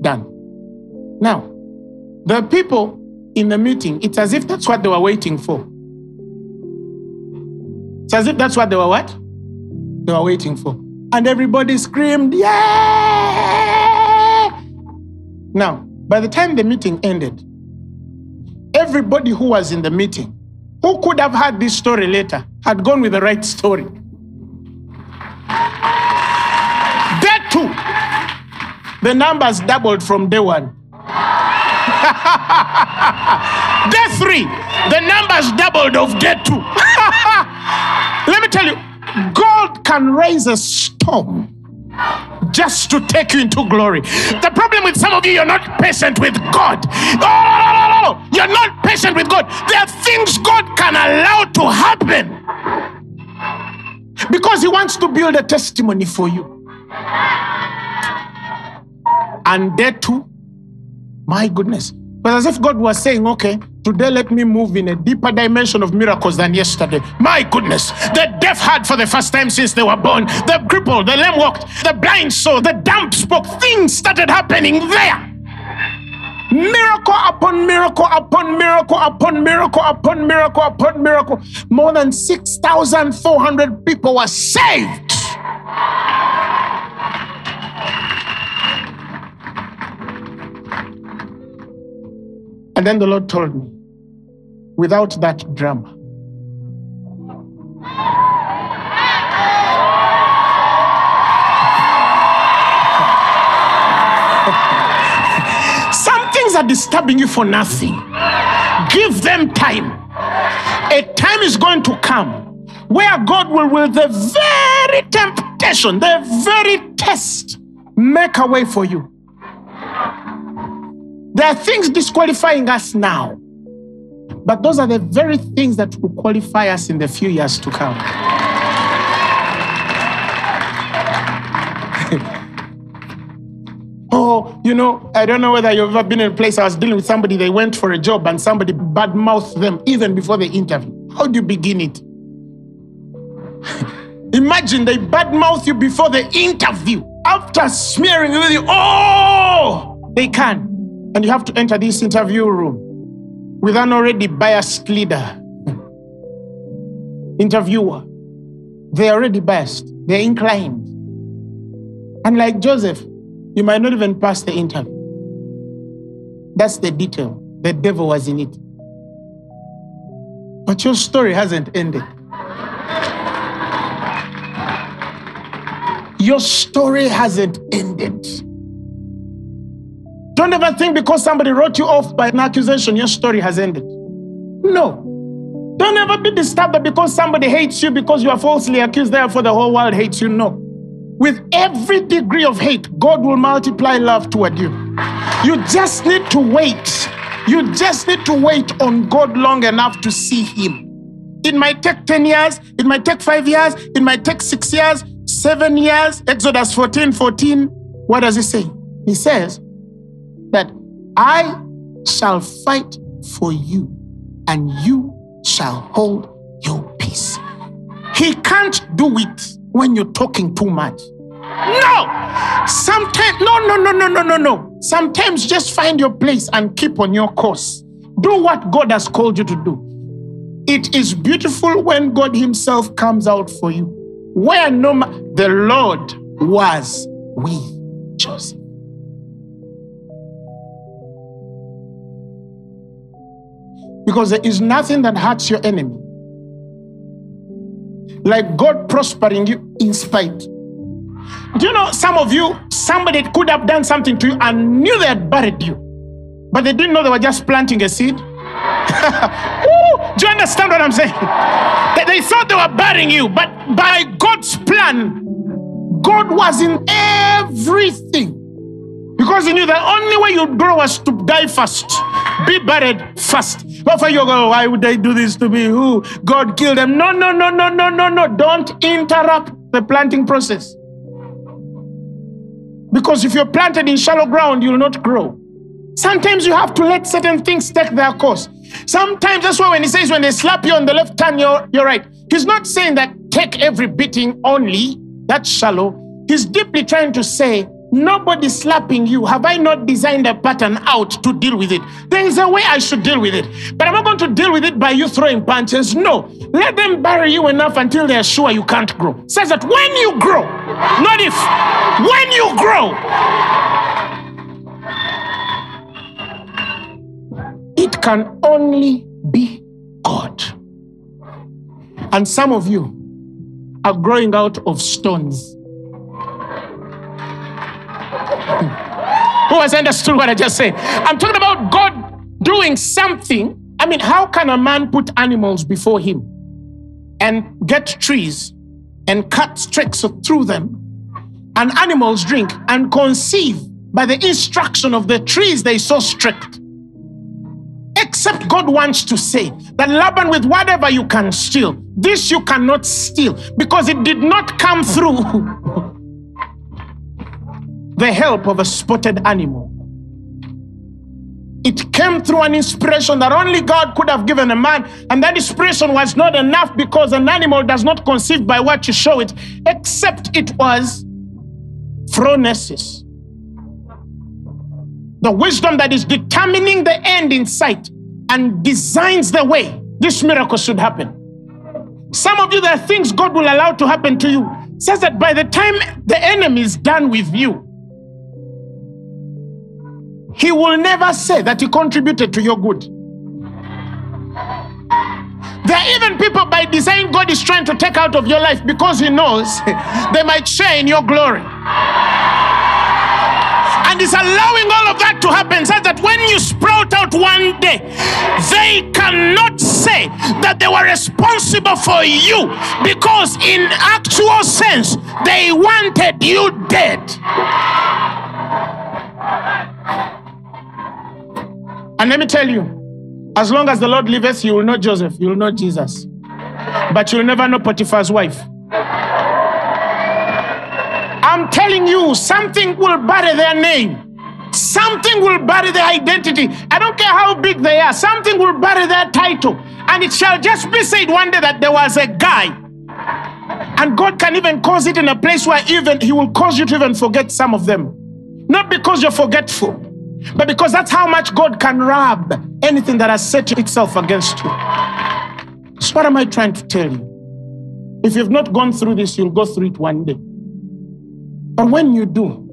done. Now, the people in the meeting, it's as if that's what they were waiting for. It's as if that's what they were what? They were waiting for. And everybody screamed, Yeah! Now, by the time the meeting ended, everybody who was in the meeting, who could have had this story later, had gone with the right story. Day two, the numbers doubled from day one. (laughs) day three, the numbers doubled of day two. (laughs) Let me tell you, God can raise a storm just to take you into glory. The problem with some of you, you're not patient with God. Oh, (laughs) you're not patient with God. There are things God can allow to happen because He wants to build a testimony for you. And there too, my goodness, but as if God was saying, okay, today let me move in a deeper dimension of miracles than yesterday. My goodness, the deaf heard for the first time since they were born, the crippled, the lame walked, the blind saw, the dumb spoke. Things started happening there. Miracle upon miracle upon miracle upon miracle upon miracle upon miracle. More than 6,400 people were saved. And then the Lord told me, without that drama, things are disturbing you for nothing. Give them time. A time is going to come where God will, with the very temptation, the very test, make a way for you. There are things disqualifying us now, but those are the very things that will qualify us in the few years to come. (laughs) you know, I don't know whether you've ever been in a place I was dealing with somebody, they went for a job and somebody badmouthed them even before the interview. How do you begin it? (laughs) Imagine they badmouth you before the interview. After smearing with you, oh, they can. And you have to enter this interview room with an already biased leader, (laughs) interviewer. They're already biased, they're inclined. And like Joseph, you might not even pass the interview. That's the detail. The devil was in it. But your story hasn't ended. Your story hasn't ended. Don't ever think because somebody wrote you off by an accusation, your story has ended. No. Don't ever be disturbed that because somebody hates you because you are falsely accused, therefore the whole world hates you. No. With every degree of hate, God will multiply love toward you. You just need to wait. You just need to wait on God long enough to see Him. It might take 10 years, it might take five years, it might take six years, seven years. Exodus 14 14. What does He say? He says that I shall fight for you and you shall hold your peace. He can't do it when you're talking too much. No! Sometimes, no, no, no, no, no, no, no. Sometimes just find your place and keep on your course. Do what God has called you to do. It is beautiful when God Himself comes out for you. Where no the Lord was with Joseph. Because there is nothing that hurts your enemy like God prospering you in spite. Do you know some of you, somebody could have done something to you and knew they had buried you, but they didn't know they were just planting a seed? (laughs) Do you understand what I'm saying? They, thought they were burying you, but by God's plan, God was in everything. Because he knew the only way you'd grow was to die first, be buried first. Before you go, why would they do this to me? Who? God killed them. No, no, no, no, no, no, no. Don't interrupt the planting process. Because if you're planted in shallow ground, you'll not grow. Sometimes you have to let certain things take their course. Sometimes that's why when he says when they slap you on the left hand, you're, you're right. He's not saying that take every beating only. That's shallow. He's deeply trying to say Nobody slapping you. Have I not designed a pattern out to deal with it? There is a way I should deal with it. But I'm not going to deal with it by you throwing punches. No. Let them bury you enough until they're sure you can't grow. Says that when you grow, not if, when you grow, it can only be God. And some of you are growing out of stones. Who has understood what I just said? I'm talking about God doing something. I mean, how can a man put animals before him and get trees and cut streaks through them and animals drink and conceive by the instruction of the trees they so strict? Except God wants to say that Laban, with whatever you can steal, this you cannot steal because it did not come through (laughs) the help of a spotted animal. It came through an inspiration that only God could have given a man, and that inspiration was not enough because an animal does not conceive by what you show it, except it was phronesis. The wisdom that is determining the end in sight and designs the way this miracle should happen. Some of you, there are things God will allow to happen to you. Says that by the time the enemy is done with you, he will never say that he contributed to your good. There are even people by design God is trying to take out of your life because he knows (laughs) they might share in your glory. And he's allowing all of that to happen so that when you sprout out one day, they cannot say that they were responsible for you because, in actual sense, they wanted you dead. And let me tell you, as long as the Lord liveth, you will know Joseph, you will know Jesus. But you'll never know Potiphar's wife. I'm telling you, something will bury their name. Something will bury their identity. I don't care how big they are, something will bury their title. And it shall just be said one day that there was a guy. And God can even cause it in a place where even He will cause you to even forget some of them. Not because you're forgetful, but because that's how much God can rub anything that has set itself against you. So, what am I trying to tell you? If you've not gone through this, you'll go through it one day. But when you do,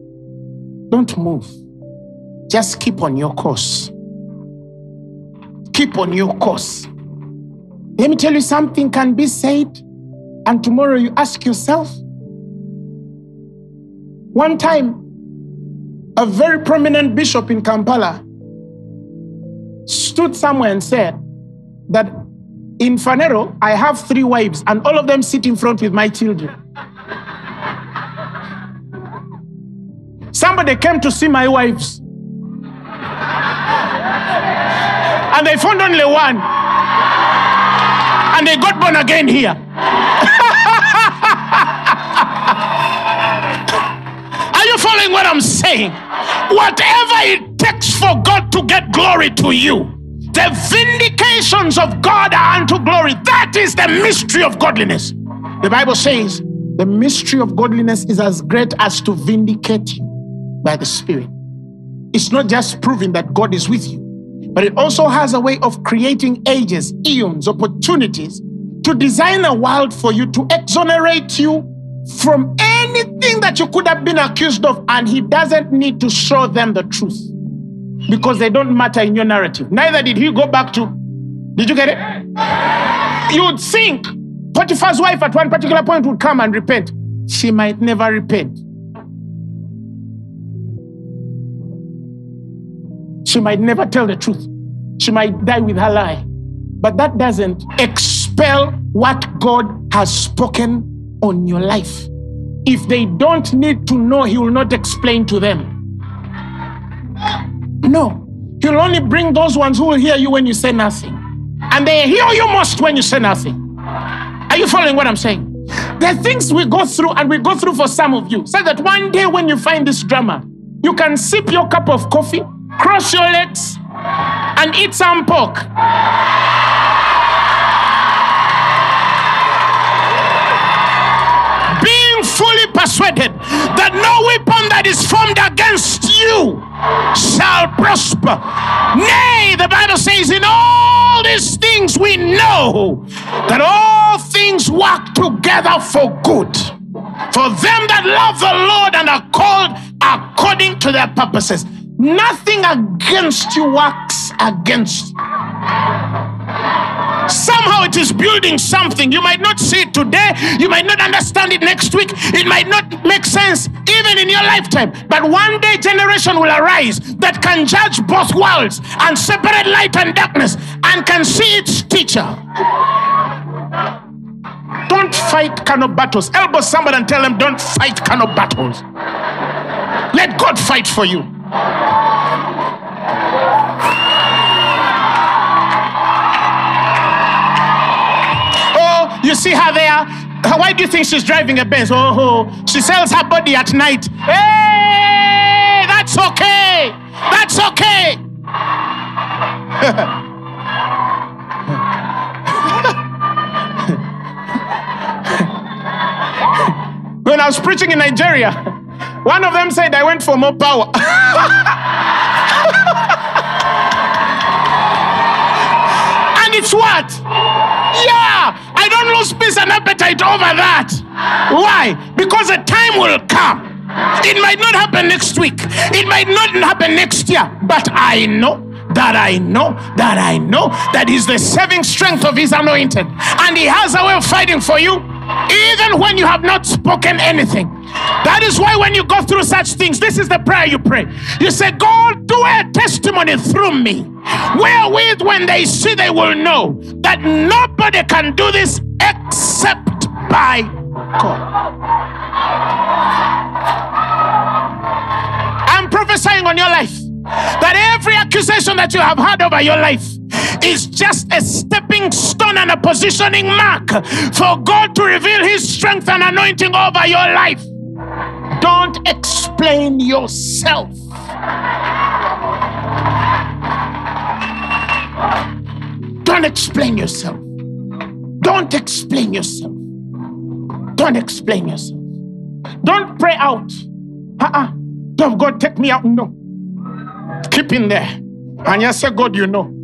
don't move. Just keep on your course. Keep on your course. Let me tell you something can be said, and tomorrow you ask yourself. One time, a very prominent bishop in Kampala stood somewhere and said that in Phaneroo, I have three wives, and all of them sit in front with my children. Somebody came to see my wives, and they found only one, and they got born again here. (laughs) Are you following what I'm saying? Whatever it takes for God to get glory to you, the vindications of God are unto glory. That is the mystery of godliness. The Bible says the mystery of godliness is as great as to vindicate you by the Spirit. It's not just proving that God is with you, but it also has a way of creating ages, eons, opportunities to design a world for you to exonerate you from anything that you could have been accused of, and he doesn't need to show them the truth because they don't matter in your narrative. Neither did he go back to. Did you get it? You would think Potiphar's wife at one particular point would come and repent. She might never repent. She might never tell the truth. she might die with her lie. But that doesn't expel what God has spoken on your life. If they don't need to know, He will not explain to them. No, He'll only bring those ones who will hear you when you say nothing. And they hear you most when you say nothing. Are you following what I'm saying? Are things we go through, and we go through for some of you. So that one day when you find this drama, you can sip your cup of coffee, cross your legs, and eat some pork. Persuaded that no weapon that is formed against you shall prosper. Nay, the Bible says, in all these things we know that all things work together for good for them that love the Lord and are called according to their purposes. Nothing against you works against you. Somehow it is building something. You might not see it today. You might not understand it next week. It might not make sense even in your lifetime. But one day, generation will arise that can judge both worlds and separate light and darkness and can see its teacher. Don't fight carnal battles. Elbow somebody and tell them, don't fight carnal battles. Let God fight for you. You see her there? Why do you think she's driving a Benz? Oh, she sells her body at night. Hey, that's okay. That's okay. (laughs) when I was preaching in Nigeria, one of them said I went for more power. (laughs) and it's what? Yeah, don't lose peace and appetite over that. Why? Because a time will come. It might not happen next week, it might not happen next year, but I know that I know, that I know that is the saving strength of his anointed. And he has a way of fighting for you, even when you have not spoken anything. That is why when you go through such things, this is the prayer you pray. You say, God, do a testimony through me, wherewith when they see, they will know that nobody can do this except by God. I'm prophesying on your life that every accusation that you have had over your life is just a stepping stone and a positioning mark for God to reveal His strength and anointing over your life. Don't explain yourself. Don't explain yourself. Don't explain yourself. Don't explain yourself. Don't pray out. Uh-uh. Don't God take me out. No. Keep in there. And you say, God, you know.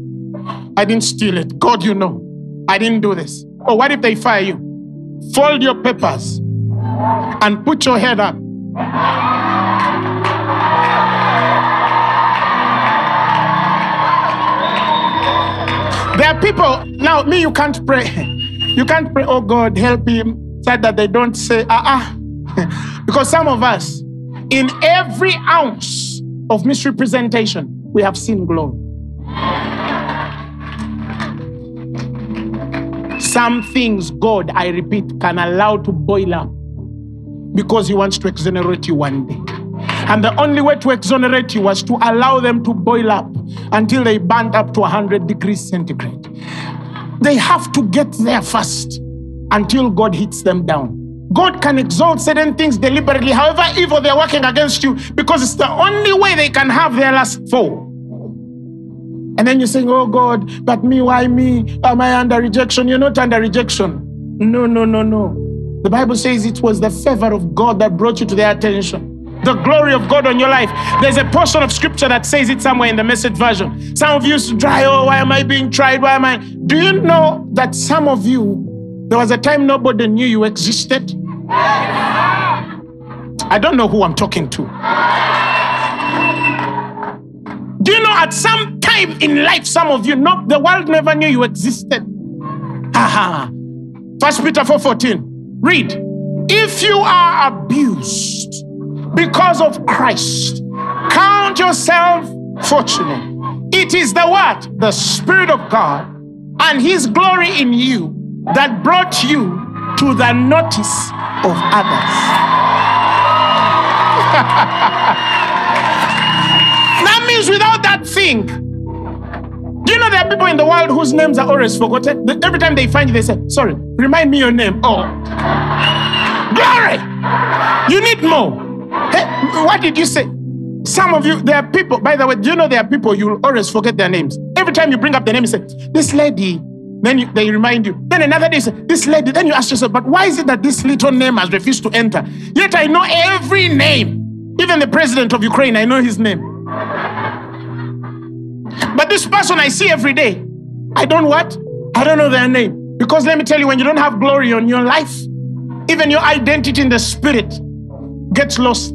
I didn't steal it. God, you know. I didn't do this. Oh, what if they fire you? Fold your papers and put your head up. There are people, now me, you can't pray. (laughs) You can't pray, oh God, help him, so that they don't say, ah, ah. (laughs) because some of us, in every ounce of misrepresentation, we have seen glory. Some things God, I repeat, can allow to boil up because He wants to exonerate you one day. And the only way to exonerate you was to allow them to boil up until they burnt up to 100 degrees centigrade. They have to get there first until God hits them down. God can exalt certain things deliberately, however evil they're working against you, because it's the only way they can have their last fall. And then you're saying, Oh God, but me, why me? Am I under rejection? You're not under rejection. No, no, no, no. The Bible says it was the favor of God that brought you to their attention. The glory of God on your life. There's a portion of scripture that says it somewhere in the message version. Some of you used try, oh, why am I being tried? Why am I? Do you know that some of you, there was a time nobody knew you existed? I don't know who I'm talking to. Do you know at some time in life, some of you, not the world never knew you existed? Aha. First Peter 4:14. Read. If you are abused because of Christ, count yourself fortunate. It is the what? The Spirit of God and His glory in you that brought you to the notice of others. (laughs) means without that thing, do you know there are people in the world whose names are always forgotten? Every time they find you, they say, Sorry, remind me your name. Oh, glory! You need more. Hey, what did you say? Some of you, there are people, by the way, do you know there are people you will always forget their names? Every time you bring up the name, you say, This lady, then you, they remind you. Then another day, you say, This lady, then you ask yourself, But why is it that this little name has refused to enter? Yet I know every name. Even the president of Ukraine, I know his name. But this person I see every day, I don't what? I don't know their name. Because let me tell you, when you don't have glory on your life, even your identity in the spirit gets lost.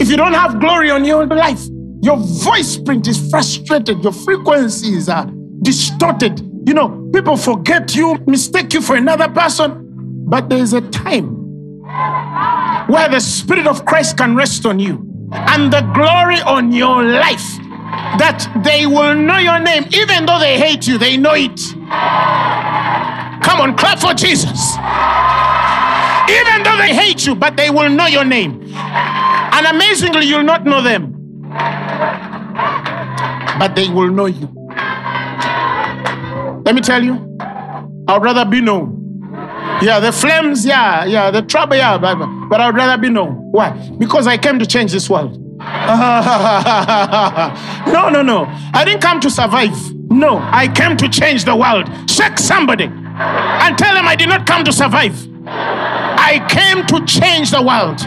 If you don't have glory on your life, your voice print is frustrated, your frequencies are distorted. You know, people forget you, mistake you for another person. But there is a time where the Spirit of Christ can rest on you and the glory on your life that they will know your name, even though they hate you, they know it. Come on, clap for Jesus. Even though they hate you, but they will know your name. And amazingly, you'll not know them, but they will know you. Let me tell you, I'd rather be known. Yeah, the flames, yeah, yeah, the trouble, yeah, but, but I'd rather be known. Why? Because I came to change this world. (laughs) no, no, no. I didn't come to survive. No, I came to change the world. Check somebody and tell them I did not come to survive. I came to change the world.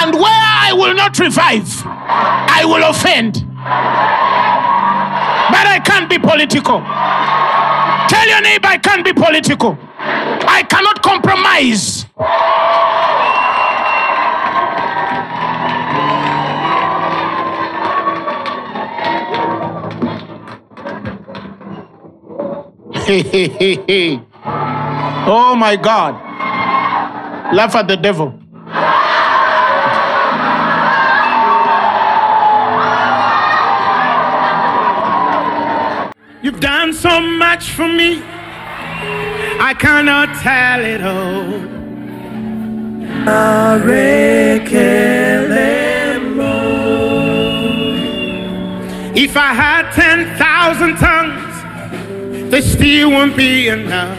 And where I will not revive, I will offend. But I can't be political. Tell your neighbor I can't be political. I cannot compromise. (laughs) oh my God. Laugh at the devil. You've done so much for me. I cannot tell it all. If I had 10,000 tongues, they still won't be enough.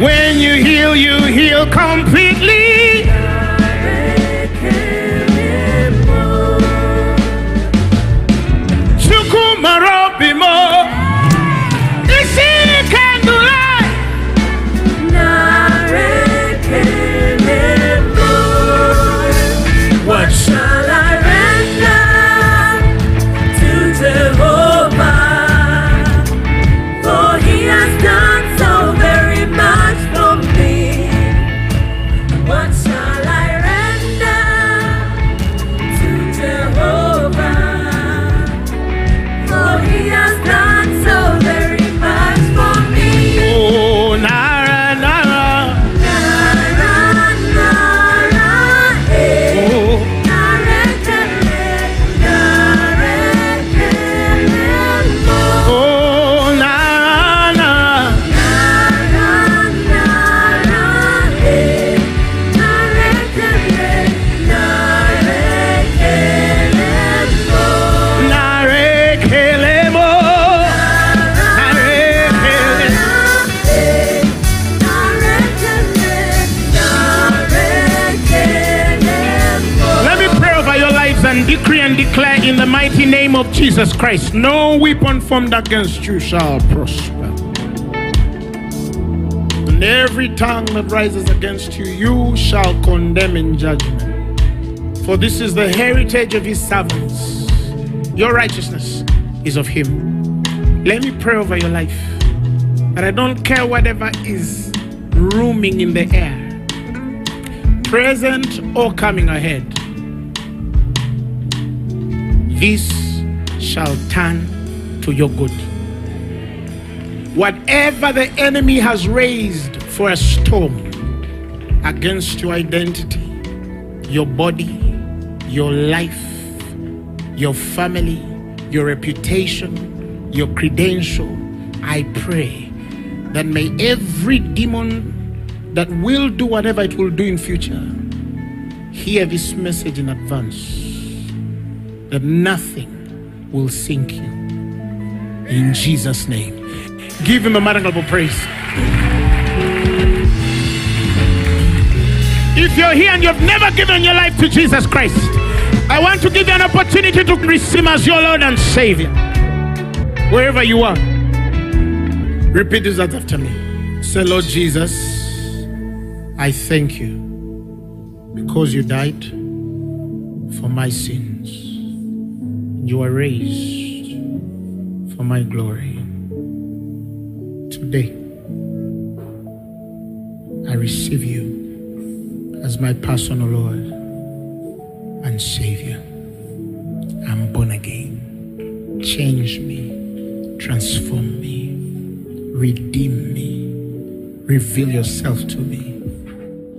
When you heal, you heal completely. Of Jesus Christ no weapon formed against you shall prosper. And every tongue that rises against you, you shall condemn in judgment. For this is the heritage of his servants. Your righteousness is of him. Let me pray over your life. And I don't care whatever is roaming in the air present or coming ahead, this shall turn to your good. Whatever the enemy has raised for a storm against your identity, your body, your life, your family, your reputation, your credential, I pray that may every demon that will do whatever it will do in future hear this message in advance that nothing will sink you. In Jesus name. Give him a marital praise. If you're here and you've never given your life to Jesus Christ I want to give you an opportunity to receive him as your Lord and Savior. Wherever you are repeat this after me. Say Lord Jesus I thank you because you died for my sins. You are raised for my glory. Today, I receive you as my personal Lord and Savior. I'm born again. Change me, transform me, redeem me, reveal yourself to me.